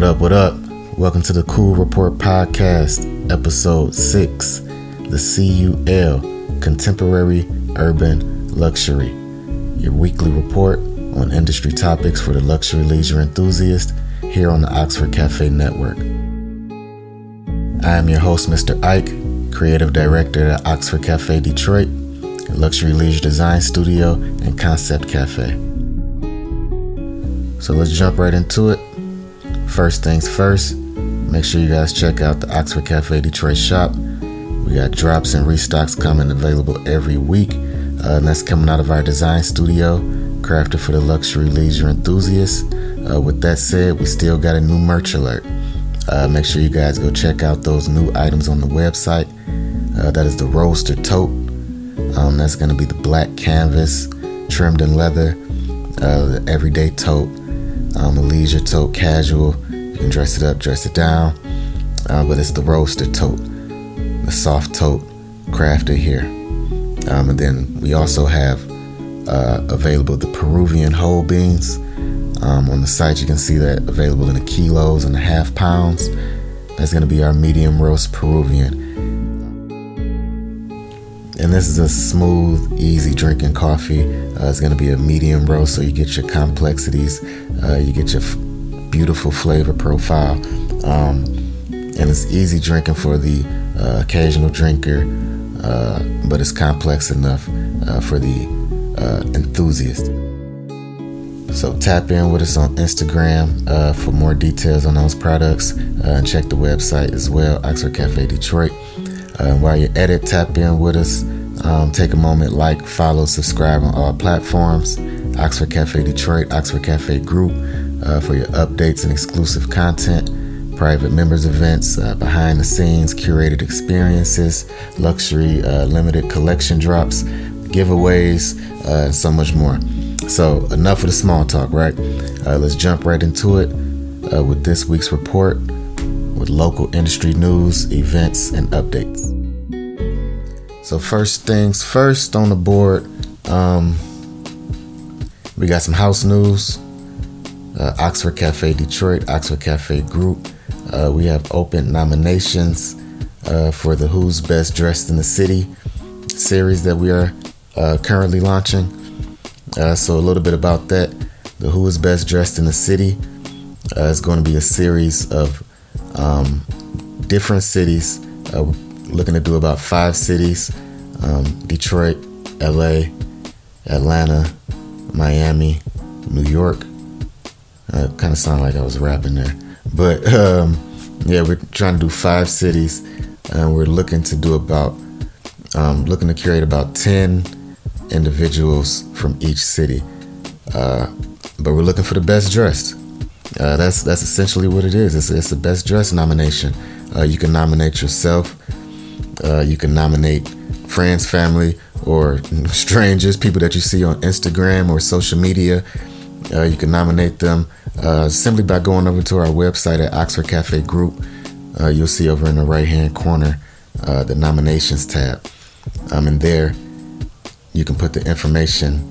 What up, what up? Welcome to the Cool Report Podcast, Episode 6, the CUL Contemporary Urban Luxury, your weekly report on industry topics for the luxury leisure enthusiast here on the Oxford Cafe Network. I am your host, Mr. Ike, creative director at Oxford Cafe Detroit, luxury leisure design studio, and concept cafe. So let's jump right into it. First things first, make sure you guys check out the Oxford Cafe Detroit shop. We got drops and restocks coming available every week, uh, and that's coming out of our design studio, crafted for the luxury leisure enthusiasts. Uh, with that said, we still got a new merch alert. Uh, make sure you guys go check out those new items on the website. Uh, that is the Roaster Tote. Um, that's going to be the black canvas trimmed in leather, uh, the everyday tote um, a leisure tote, casual. You can dress it up, dress it down. Uh, but it's the roaster tote, the soft tote, crafted here. Um, and then we also have uh, available the Peruvian whole beans. Um, on the site, you can see that available in the kilos and the half pounds. That's going to be our medium roast Peruvian. And this is a smooth, easy drinking coffee. Uh, it's going to be a medium roast, so you get your complexities, uh, you get your f- beautiful flavor profile. Um, and it's easy drinking for the uh, occasional drinker, uh, but it's complex enough uh, for the uh, enthusiast. So tap in with us on Instagram for more details on those products and check the website as well, Oxford Cafe Detroit. Uh, while you're at it, tap in with us. Um, take a moment, like, follow, subscribe on all platforms. Oxford Cafe Detroit, Oxford Cafe Group uh, for your updates and exclusive content, private members events, uh, behind the scenes, curated experiences, luxury uh, limited collection drops, giveaways, uh, and so much more. So, enough of the small talk, right? Uh, let's jump right into it with this week's report with local industry news, events, and updates. So, first things first on the board, um, we got some house news. Uh, Oxford Cafe Detroit, Oxford Cafe Group. Uh, we have open nominations uh, for the Who's Best Dressed in the City series that we are uh, currently launching. Uh, so, a little bit about that. The Who is Best Dressed in the City uh, is going to be a series of um, different cities. Looking to do about five cities um, Detroit, LA, Atlanta, Miami, New York. Uh, kind of sounded like I was rapping there. But um, yeah, we're trying to do five cities and we're looking to do about, um, looking to curate about 10 individuals from each city. Uh, but we're looking for the best dressed. Uh, that's that's essentially what it is. It's, it's the best dress nomination. Uh, you can nominate yourself. Uh, you can nominate friends, family, or strangers, people that you see on Instagram or social media. Uh, you can nominate them uh, simply by going over to our website at Oxford Cafe Group. Uh, you'll see over in the right hand corner the nominations tab. Um, and there, you can put the information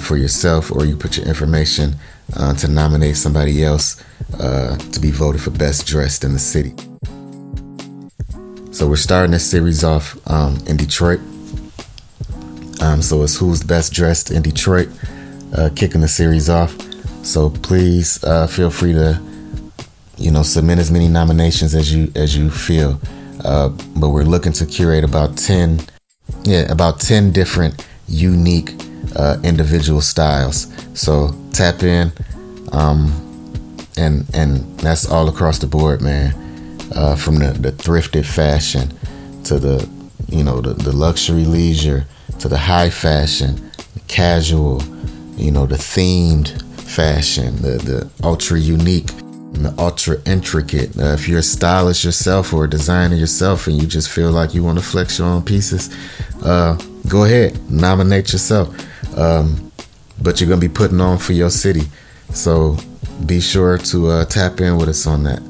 for yourself, or you put your information uh, to nominate somebody else uh, to be voted for best dressed in the city. So we're starting this series off um, in Detroit. Um, so it's who's best dressed in Detroit, uh, kicking the series off. So please uh, feel free to, you know, submit as many nominations as you as you feel. Uh, but we're looking to curate about ten, yeah, about ten different unique uh, individual styles. So tap in, um, and and that's all across the board, man. Uh, from the, the thrifted fashion to the you know the, the luxury leisure to the high fashion, the casual, you know the themed fashion, the the ultra unique, and the ultra intricate. Uh, if you're a stylist yourself or a designer yourself, and you just feel like you want to flex your own pieces, uh, go ahead, nominate yourself. Um, but you're gonna be putting on for your city. So be sure to uh, tap in with us on that.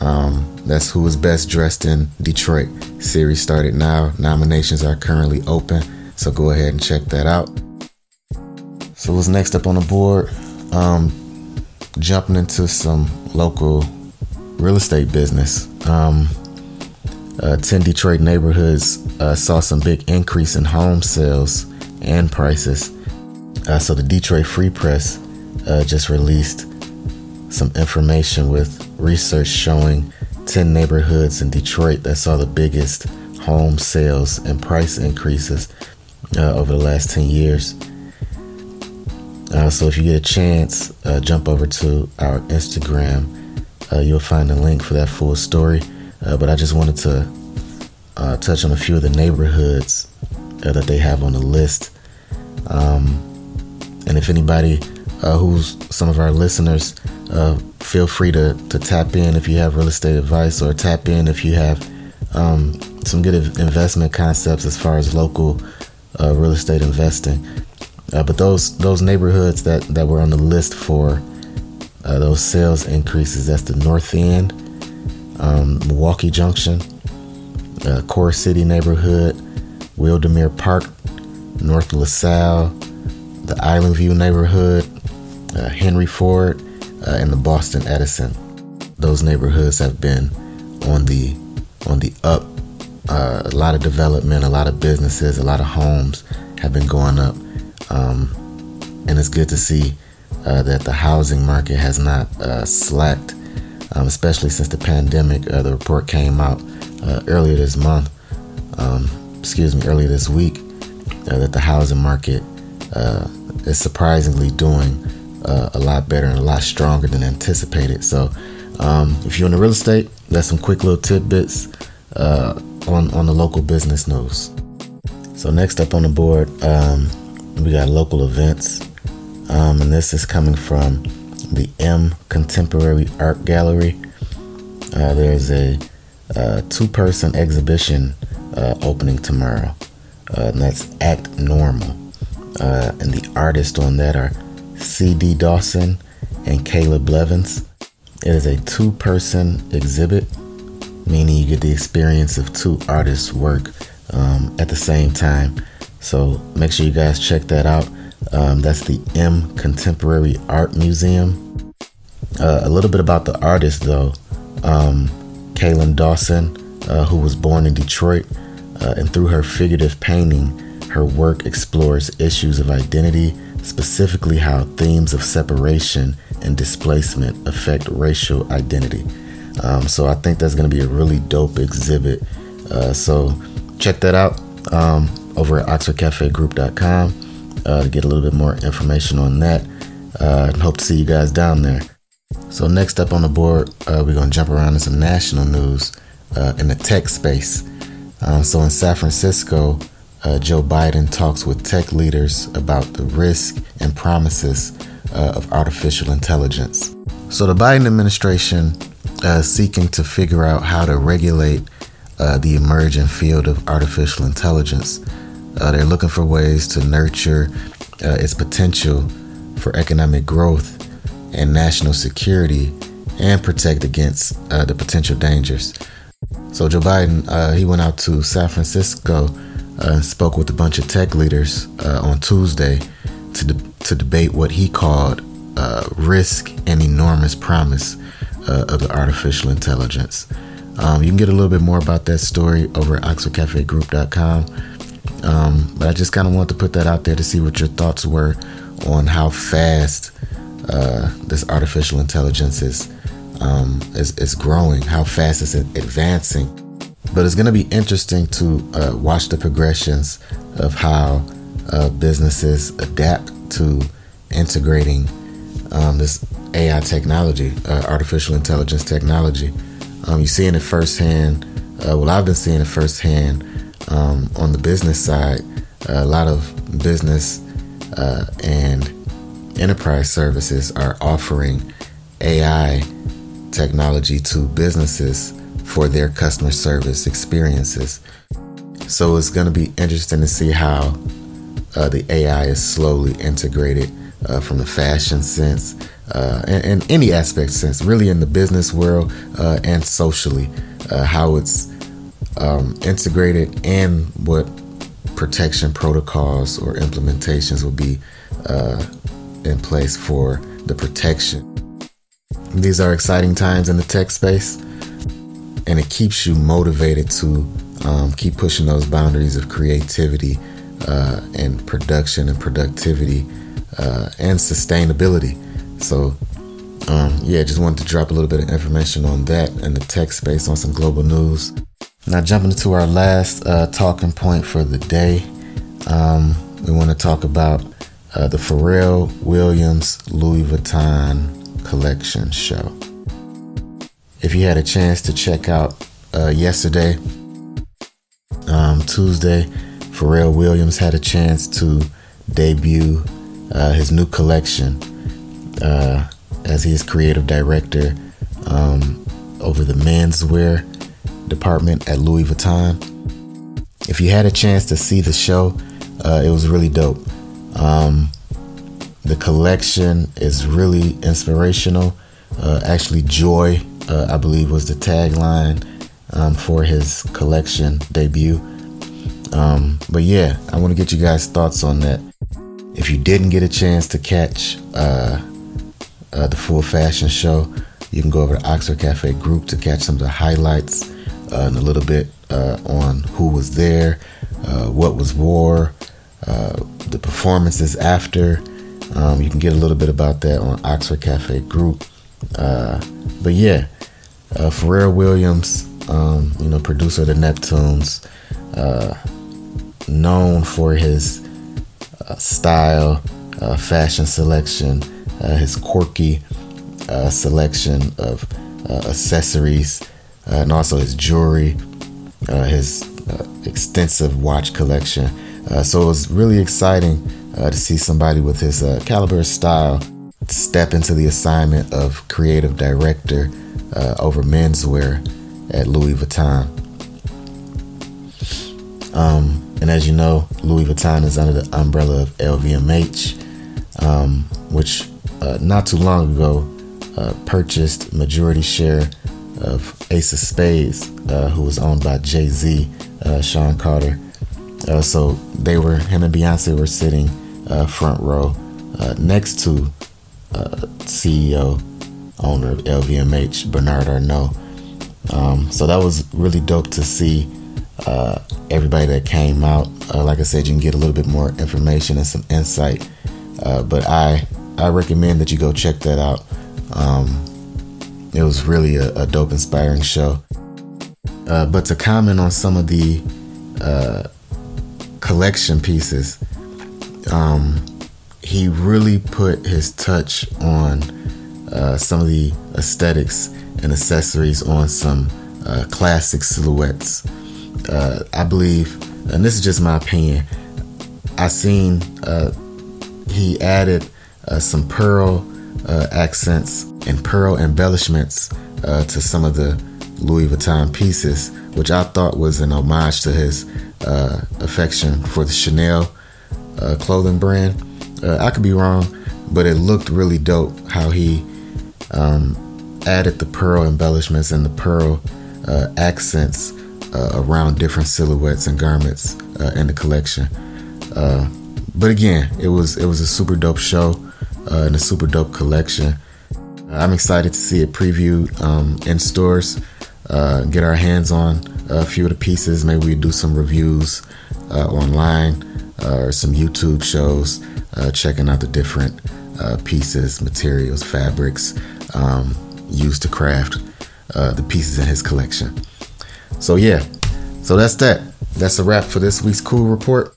Um, that's who is best dressed in Detroit. Series started now. Nominations are currently open, so go ahead and check that out. So what's next up on the board? Um, jumping into some local real estate business. Um, uh, 10 Detroit neighborhoods uh, saw some big increase in home sales and prices. Uh, so the Detroit Free Press uh, just released some information with research showing 10 neighborhoods in Detroit that saw the biggest home sales and price increases uh, over the last 10 years. Uh, so if you get a chance, uh, jump over to our Instagram. Uh, you'll find the link for that full story. Uh, but I just wanted to uh, touch on a few of the neighborhoods that they have on the list. Um, and if anybody who's some of our listeners, feel free to, to tap in if you have real estate advice or tap in if you have um, some good investment concepts as far as local uh, real estate investing. Uh, but those those neighborhoods that, that were on the list for uh, those sales increases, that's the North End, um, Milwaukee Junction, uh, Core City neighborhood, Wildemere Park, North LaSalle, the Island View neighborhood, uh, Henry Ford, uh, and the Boston Edison. Those neighborhoods have been on the on the up. Uh, a lot of development, a lot of businesses, a lot of homes have been going up, um, and it's good to see uh, that the housing market has not uh, slacked, um, especially since the pandemic. Uh, the report came out uh, earlier this month, um, excuse me, earlier this week, that the housing market is surprisingly doing uh, a lot better and a lot stronger than anticipated. So, um, if you're in the real estate, that's some quick little tidbits uh, on on the local business news. So next up on the board, um, we got local events, um, and this is coming from the M Contemporary Art Gallery. Uh, there's a uh, two-person exhibition uh, opening tomorrow, uh, and that's Act Normal. and the artists on that are C.D. Dawson, and Caleb Blevins. It is a two person exhibit, meaning you get the experience of two artists' work um, at the same time. So make sure you guys check that out. Um, that's the M Contemporary Art Museum. Uh, a little bit about the artist, though. Um, Kaylin Dawson, uh, who was born in Detroit, uh, and through her figurative painting, her work explores issues of identity, specifically how themes of separation and displacement affect racial identity. Um, so I think that's going to be a really dope exhibit. Uh, so check that out um, over at oxfordcafegroup.com uh, to get a little bit more information on that. Uh, and hope to see you guys down there. So next up on the board, uh, we're going to jump around in some national news uh, in the tech space. Um, so in San Francisco, uh, Joe Biden talks with tech leaders about the risk and promises uh, of artificial intelligence. So, the Biden administration uh, is seeking to figure out how to regulate uh, the emerging field of artificial intelligence. Uh, they're looking for ways to nurture uh, its potential for economic growth and national security and protect against the potential dangers. So, Joe Biden, he went out to San Francisco uh, spoke with a bunch of tech leaders uh, on Tuesday to, de- to debate what he called uh, risk and enormous promise uh, of the artificial intelligence. Um, you can get a little bit more about that story over at oxfordcafegroup.com. Um, but I just kind of wanted to put that out there to see what your thoughts were on how fast uh, this artificial intelligence is, um, is, is growing, how fast it's advancing but it's going to be interesting to uh, watch the progressions of how uh, businesses adapt to integrating um, this AI technology, uh, artificial intelligence technology. Um, you're seeing it firsthand. Uh, well, I've been seeing it firsthand um, on the business side. a lot of business uh, and enterprise services are offering AI technology to businesses for their customer service experiences. So it's going to be interesting to see how uh, the AI is slowly integrated uh, from the fashion sense uh, and, and, any aspect sense, really in the business world uh, and socially, uh, how it's um, integrated and what protection protocols or implementations will be uh, in place for the protection these are exciting times in the tech space, and it keeps you motivated to um, keep pushing those boundaries of creativity uh, and production and productivity uh, and sustainability. So, um, yeah, just wanted to drop a little bit of information on that and the tech space on some global news. Now, jumping into our last uh, talking point for the day, um, we want to talk about uh, the Pharrell Williams Louis Vuitton collection show. If you had a chance to check out uh, yesterday, um, Tuesday, Pharrell Williams had a chance to debut uh, his new collection uh, as he is creative director um, over the menswear department at Louis Vuitton. If you had a chance to see the show, uh, it was really dope. Um, the collection is really inspirational. Uh, actually, joy, uh, I believe, was the tagline um, for his collection debut. Um, but yeah, I want to get you guys' thoughts on that. If you didn't get a chance to catch uh, uh, the full fashion show, you can go over to Oxford Cafe Group to catch some of the highlights uh, and a little bit uh, on who was there, uh, what was wore, uh, the performances after. Um, you can get a little bit about that on Oxford Cafe Group. but yeah, Pharrell Williams, um, you know, producer of the Neptunes, known for his uh, style, uh, fashion selection, uh, his quirky uh, selection of uh, accessories, and also his jewelry, his extensive watch collection. so it was really exciting to see somebody with his caliber style step into the assignment of creative director over menswear at Louis Vuitton. Um, and as you know, Louis Vuitton is under the umbrella of LVMH, um, which uh, not too long ago uh, purchased majority share of Ace of Spades, uh, who was owned by Jay Z, uh, Sean Carter. Uh, so they were, him and Beyonce were sitting uh, front row next to CEO, owner of LVMH, Bernard Arnault. Um, so that was really dope to see uh, everybody that came out. Uh, like I said, you can get a little bit more information and some insight. Uh, but I I recommend that you go check that out. Um, it was really a, a dope, inspiring show. Uh, but to comment on some of the uh, collection pieces, um, he really put his touch on uh, some of the aesthetics and accessories on some classic silhouettes uh, I believe, and this is just my opinion, I seen uh, he added uh, some pearl uh, accents and pearl embellishments uh, to some of the Louis Vuitton pieces, which I thought was an homage to his uh, affection for the Chanel clothing brand. I could be wrong, but it looked really dope how he um, added the pearl embellishments and the pearl accents uh, around different silhouettes and garments uh, in the collection. Uh, but again, it was it was a super dope show uh, and a super dope collection. I'm excited to see it previewed um, in stores. Uh, get our hands on a few of the pieces. Maybe we do some reviews uh, online or some YouTube shows, checking out the different pieces, materials, fabrics um, used to craft uh, the pieces in his collection. So yeah, so that's that. That's a wrap for this week's cool report.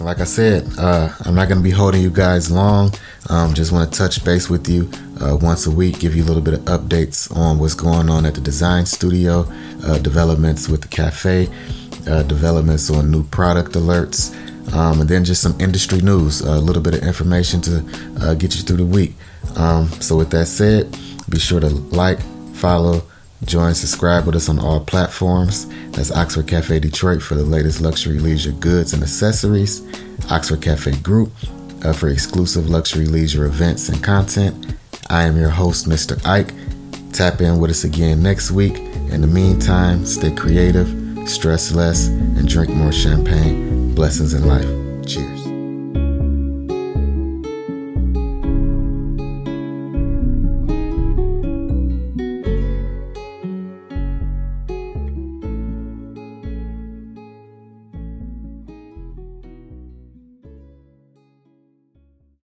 Like I said, uh, I'm not going to be holding you guys long. Um, just want to touch base with you uh, once a week, give you a little bit of updates on what's going on at the design studio, uh, developments with the cafe, uh, developments on new product alerts, um, and then just some industry news, a little bit of information to uh, get you through the week. Um, so, with that said, be sure to like, follow, Join, subscribe with us on all platforms. That's Oxford Cafe Detroit for the latest luxury leisure goods and accessories. Oxford Cafe Group uh, for exclusive luxury leisure events and content. I am your host, Mr. Ike. Tap in with us again next week. In the meantime, stay creative, stress less, and drink more champagne. Blessings in life. Cheers.